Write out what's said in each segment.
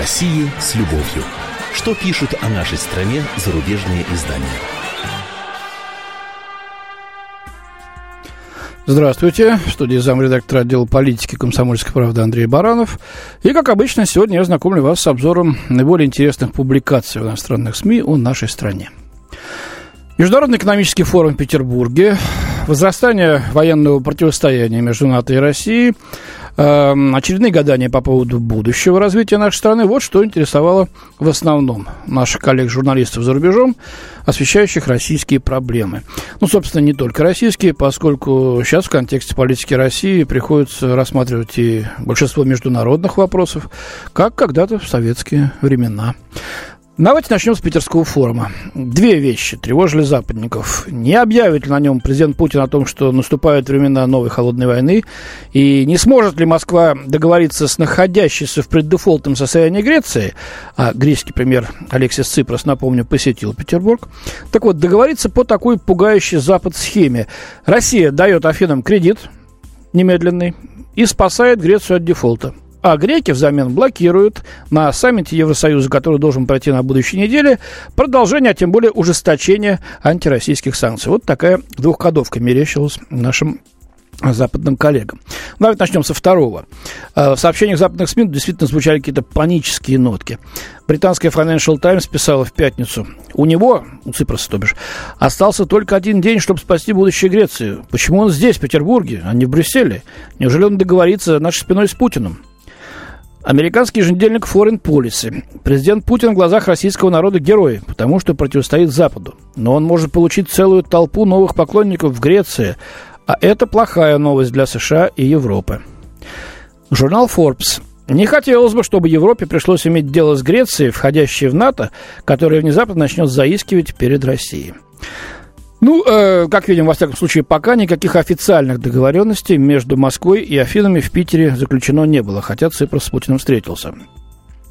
России с любовью. Что пишут о нашей стране зарубежные издания? Здравствуйте. В студии замредактора отдела политики комсомольской правды Андрей Баранов. И, как обычно, сегодня я знакомлю вас с обзором наиболее интересных публикаций в иностранных СМИ о нашей стране. Международный экономический форум в Петербурге, возрастание военного противостояния между НАТО и Россией, очередные гадания по поводу будущего развития нашей страны. Вот что интересовало в основном наших коллег-журналистов за рубежом, освещающих российские проблемы. Ну, собственно, не только российские, поскольку сейчас в контексте политики России приходится рассматривать и большинство международных вопросов, как когда-то в советские времена. Давайте начнем с Питерского форума. Две вещи тревожили западников. Не объявит ли на нем президент Путин о том, что наступают времена новой холодной войны, и не сможет ли Москва договориться с находящейся в преддефолтном состоянии Греции, а греческий премьер Алексис Ципрос, напомню, посетил Петербург, так вот, договориться по такой пугающей Запад схеме. Россия дает Афинам кредит немедленный и спасает Грецию от дефолта а греки взамен блокируют на саммите Евросоюза, который должен пройти на будущей неделе, продолжение, а тем более ужесточение антироссийских санкций. Вот такая двухходовка мерещилась нашим западным коллегам. Давайте начнем со второго. Э, в сообщениях западных СМИ действительно звучали какие-то панические нотки. Британская Financial Times писала в пятницу. У него, у Ципроса, то бишь, остался только один день, чтобы спасти будущее Греции. Почему он здесь, в Петербурге, а не в Брюсселе? Неужели он договорится нашей спиной с Путиным? Американский еженедельник Foreign Policy. Президент Путин в глазах российского народа герой, потому что противостоит Западу. Но он может получить целую толпу новых поклонников в Греции, а это плохая новость для США и Европы. Журнал Forbes. Не хотелось бы, чтобы Европе пришлось иметь дело с Грецией, входящей в НАТО, которая внезапно начнет заискивать перед Россией. Ну, э, как видим, во всяком случае, пока никаких официальных договоренностей между Москвой и Афинами в Питере заключено не было, хотя Ципрос с Путиным встретился.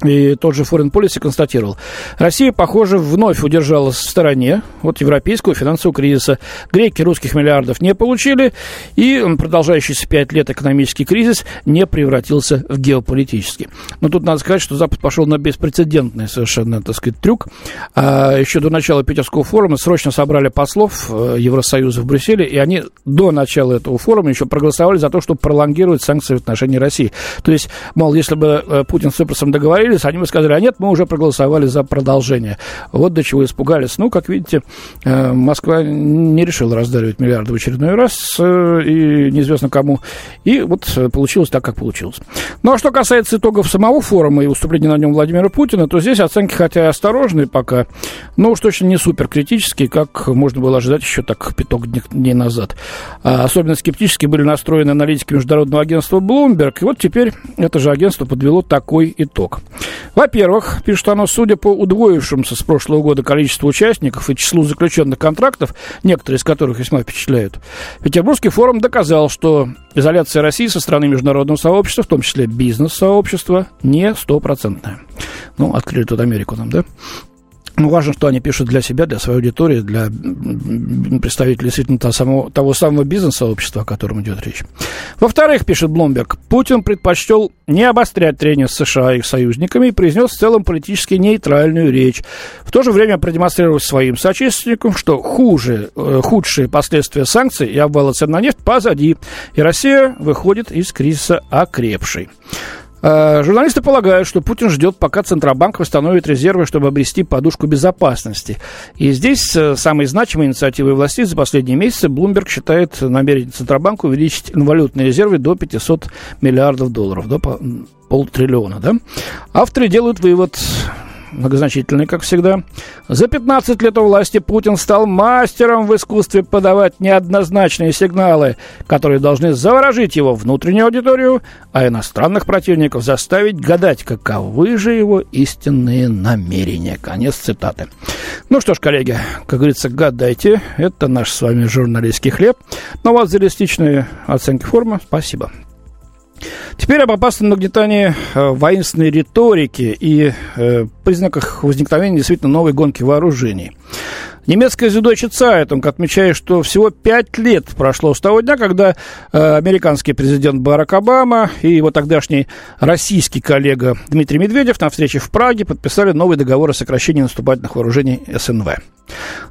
И тот же Foreign Policy констатировал, Россия, похоже, вновь удержалась в стороне от европейского финансового кризиса. Греки русских миллиардов не получили, и продолжающийся пять лет экономический кризис не превратился в геополитический. Но тут надо сказать, что Запад пошел на беспрецедентный совершенно, так сказать, трюк. А еще до начала Питерского форума срочно собрали послов э, Евросоюза в Брюсселе, и они до начала этого форума еще проголосовали за то, чтобы пролонгировать санкции в отношении России. То есть, мол, если бы э, Путин с Ципросом договорились, договорились, они бы сказали, а нет, мы уже проголосовали за продолжение. Вот до чего испугались. Ну, как видите, э, Москва не решила раздаривать миллиарды в очередной раз, э, и неизвестно кому. И вот получилось так, как получилось. Ну, а что касается итогов самого форума и выступления на нем Владимира Путина, то здесь оценки, хотя и осторожные пока, но уж точно не супер критические, как можно было ожидать еще так пяток дней назад. А особенно скептически были настроены аналитики международного агентства Bloomberg, и вот теперь это же агентство подвело такой итог. Во-первых, пишет оно, судя по удвоившемуся с прошлого года количеству участников и числу заключенных контрактов, некоторые из которых весьма впечатляют, Петербургский форум доказал, что изоляция России со стороны международного сообщества, в том числе бизнес-сообщества, не стопроцентная. Ну, открыли тут Америку нам, да? Ну, важно, что они пишут для себя, для своей аудитории, для представителей действительно того самого, того самого бизнес-сообщества, о котором идет речь. Во-вторых, пишет Блумберг, Путин предпочтел не обострять трение с США и их союзниками и произнес в целом политически нейтральную речь. В то же время продемонстрировав своим соотечественникам, что хуже, э, худшие последствия санкций и обвала цен на нефть позади, и Россия выходит из кризиса окрепшей. Э, журналисты полагают, что Путин ждет, пока Центробанк восстановит резервы, чтобы обрести подушку безопасности. И здесь э, самой значимой инициативой властей за последние месяцы Блумберг считает намерение Центробанка увеличить валютные резервы до 500 миллиардов долларов, до полтриллиона. Да? Авторы делают вывод, многозначительный, как всегда. За 15 лет у власти Путин стал мастером в искусстве подавать неоднозначные сигналы, которые должны заворожить его внутреннюю аудиторию, а иностранных противников заставить гадать, каковы же его истинные намерения. Конец цитаты. Ну что ж, коллеги, как говорится, гадайте. Это наш с вами журналистский хлеб. Но вас за реалистичные оценки формы. Спасибо. Теперь об опасном нагнетании э, воинственной риторики и э, признаках возникновения действительно новой гонки вооружений. Немецкая Süddeutsche Zeitung отмечает, что всего пять лет прошло с того дня, когда э, американский президент Барак Обама и его тогдашний российский коллега Дмитрий Медведев на встрече в Праге подписали новый договор о сокращении наступательных вооружений СНВ.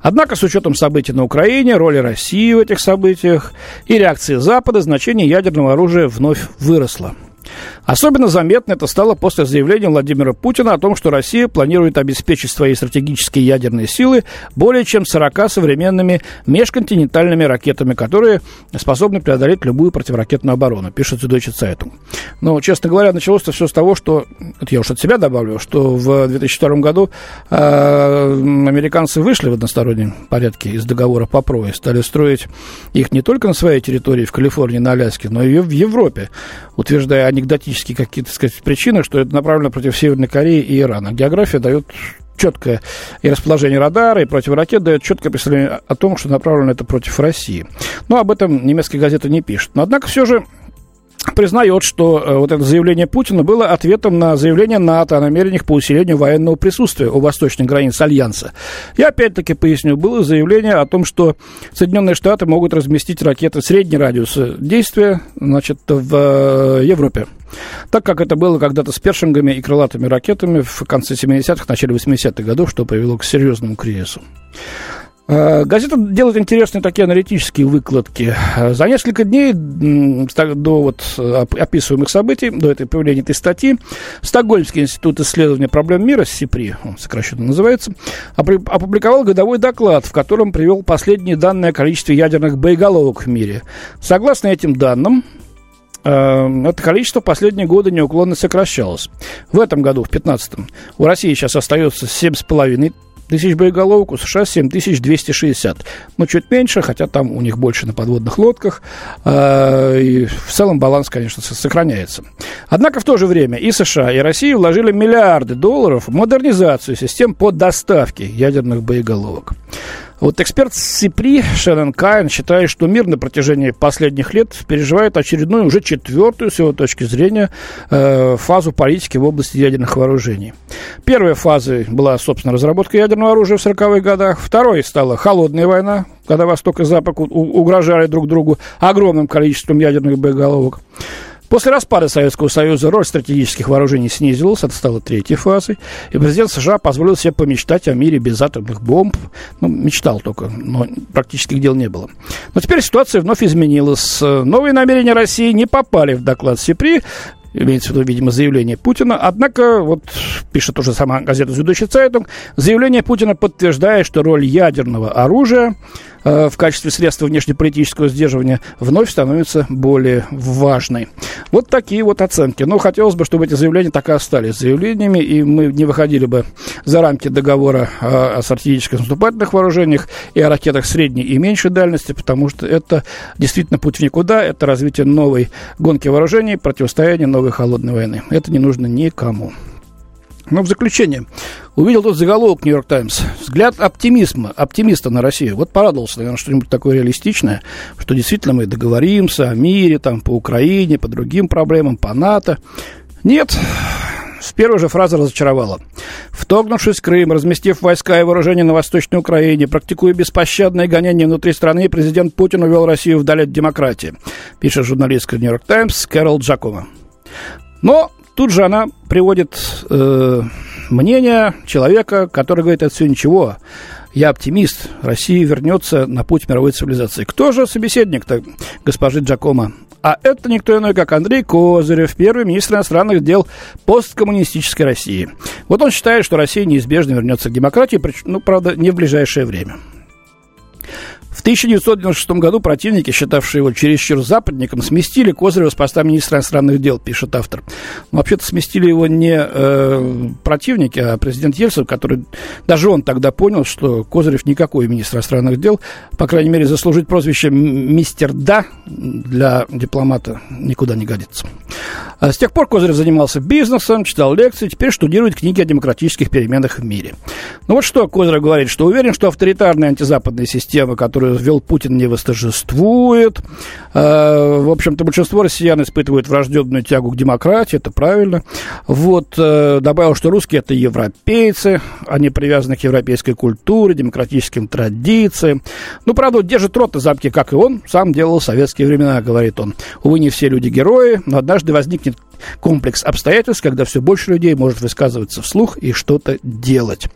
Однако, с учетом событий на Украине, роли России в этих событиях и реакции Запада, значение ядерного оружия вновь выросло. Особенно заметно это стало после заявления Владимира Путина о том, что Россия планирует обеспечить свои стратегические ядерные силы более чем 40 современными межконтинентальными ракетами, которые способны преодолеть любую противоракетную оборону, пишет Süddeutsche Zeitung. Но, честно говоря, началось это все с того, что, это я уж от себя добавлю, что в 2002 году э, американцы вышли в одностороннем порядке из договора по ПРО и стали строить их не только на своей территории, в Калифорнии, на Аляске, но и в Европе, утверждая анекдотически политические какие-то, сказать, причины, что это направлено против Северной Кореи и Ирана. География дает четкое и расположение радара, и противоракет дает четкое представление о том, что направлено это против России. Но об этом немецкие газеты не пишут. Но, однако, все же признает, что э, вот это заявление Путина было ответом на заявление НАТО о намерениях по усилению военного присутствия у восточных границ Альянса. И опять-таки поясню, было заявление о том, что Соединенные Штаты могут разместить ракеты среднего радиуса действия значит, в э, Европе. Так как это было когда-то с першингами и крылатыми ракетами в конце 70-х, начале 80-х годов, что привело к серьезному кризису. Э, газета делает интересные такие аналитические выкладки. Э, за несколько дней до вот описываемых событий, до этой появления этой статьи, Стокгольмский институт исследования проблем мира, СИПРИ, он сокращенно называется, опубликовал годовой доклад, в котором привел последние данные о количестве ядерных боеголовок в мире. Согласно этим данным, э, это количество последние годы неуклонно сокращалось. В этом году, в 2015, у России сейчас остается 7,5 тысяч боеголовок, у США 7260. Ну, чуть меньше, хотя там у них больше на подводных лодках. Э, и в целом баланс, конечно, сохраняется. Однако в то же время и США, и Россия вложили миллиарды долларов в модернизацию систем по доставке ядерных боеголовок. Вот эксперт СИПРИ Шеннон Кайн считает, что мир на протяжении последних лет переживает очередную, уже четвертую, с его точки зрения, э, фазу политики в области ядерных вооружений. Первой фазой была, собственно, разработка ядерного оружия в 40-х годах. Второй стала холодная война, когда Восток и Запад угрожали друг другу огромным количеством ядерных боеголовок. После распада Советского Союза роль стратегических вооружений снизилась, это стало третьей фазой, и президент США позволил себе помечтать о мире без атомных бомб. Ну, мечтал только, но практических дел не было. Но теперь ситуация вновь изменилась. Новые намерения России не попали в доклад СИПРИ, имеется в виду, видимо, заявление Путина. Однако, вот пишет тоже сама газета «Süddeutsche Zeitung», заявление Путина подтверждает, что роль ядерного оружия в качестве средства внешнеполитического сдерживания вновь становится более важной. Вот такие вот оценки. Но хотелось бы, чтобы эти заявления так и остались заявлениями, и мы не выходили бы за рамки договора о, о стратегических наступательных вооружениях и о ракетах средней и меньшей дальности, потому что это действительно путь в никуда, это развитие новой гонки вооружений, противостояние новой холодной войны. Это не нужно никому. Но в заключение, увидел тут заголовок «Нью-Йорк Таймс». Взгляд оптимизма, оптимиста на Россию. Вот порадовался, наверное, что-нибудь такое реалистичное, что действительно мы договоримся о мире, там, по Украине, по другим проблемам, по НАТО. Нет, с первой же фразы разочаровала. Вторгнувшись в Крым, разместив войска и вооружения на Восточной Украине, практикуя беспощадное гонение внутри страны, президент Путин увел Россию вдаль от демократии, пишет журналистка «Нью-Йорк Таймс» Кэрол Джакома. Но Тут же она приводит э, мнение человека, который говорит, это все ничего, я оптимист, Россия вернется на путь мировой цивилизации. Кто же собеседник-то госпожи Джакома? А это никто иной, как Андрей Козырев, первый министр иностранных дел посткоммунистической России. Вот он считает, что Россия неизбежно вернется к демократии, ну, правда, не в ближайшее время. В 1996 году противники, считавшие его чересчур западником, сместили Козырева с поста министра иностранных дел, пишет автор. Но вообще-то сместили его не э, противники, а президент Ельцин, который даже он тогда понял, что Козырев никакой министр иностранных дел, по крайней мере, заслужить прозвище «мистер Да» для дипломата никуда не годится. А с тех пор Козырев занимался бизнесом, читал лекции, теперь штудирует книги о демократических переменах в мире. Ну вот что Козырев говорит, что уверен, что авторитарная антизападная система, которую ввел Путин, не восторжествует. А, в общем-то, большинство россиян испытывают врожденную тягу к демократии, это правильно. Вот, э, добавил, что русские это европейцы, они привязаны к европейской культуре, демократическим традициям. Ну, правда, держит рот на замке, как и он сам делал в советские времена, говорит он. Увы, не все люди герои, но однажды возникнет комплекс обстоятельств, когда все больше людей может высказываться вслух и что-то делать.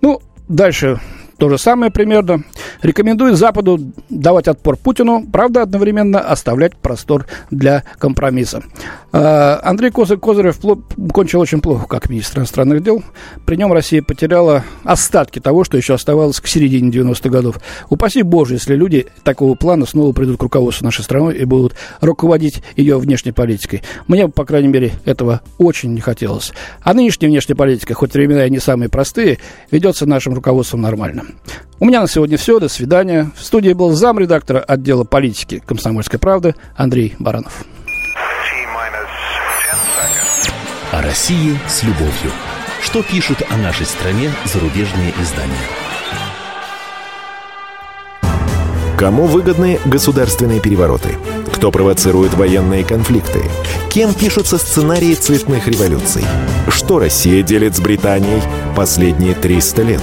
Ну, дальше то же самое примерно. Рекомендует Западу давать отпор Путину, правда, одновременно оставлять простор для компромисса. А, Андрей Козырев кончил очень плохо как министр иностранных дел. При нем Россия потеряла остатки того, что еще оставалось к середине 90-х годов. Упаси Боже, если люди такого плана снова придут к руководству нашей страной и будут руководить ее внешней политикой. Мне, по крайней мере, этого очень не хотелось. А нынешняя внешняя политика, хоть времена и не самые простые, ведется нашим руководством нормально. У меня на сегодня все. До свидания. В студии был замредактора отдела политики «Комсомольской правды» Андрей Баранов. О России с любовью. Что пишут о нашей стране зарубежные издания? Кому выгодны государственные перевороты? Кто провоцирует военные конфликты? Кем пишутся сценарии цветных революций? Что Россия делит с Британией последние 300 лет?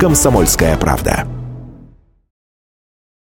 «Комсомольская правда».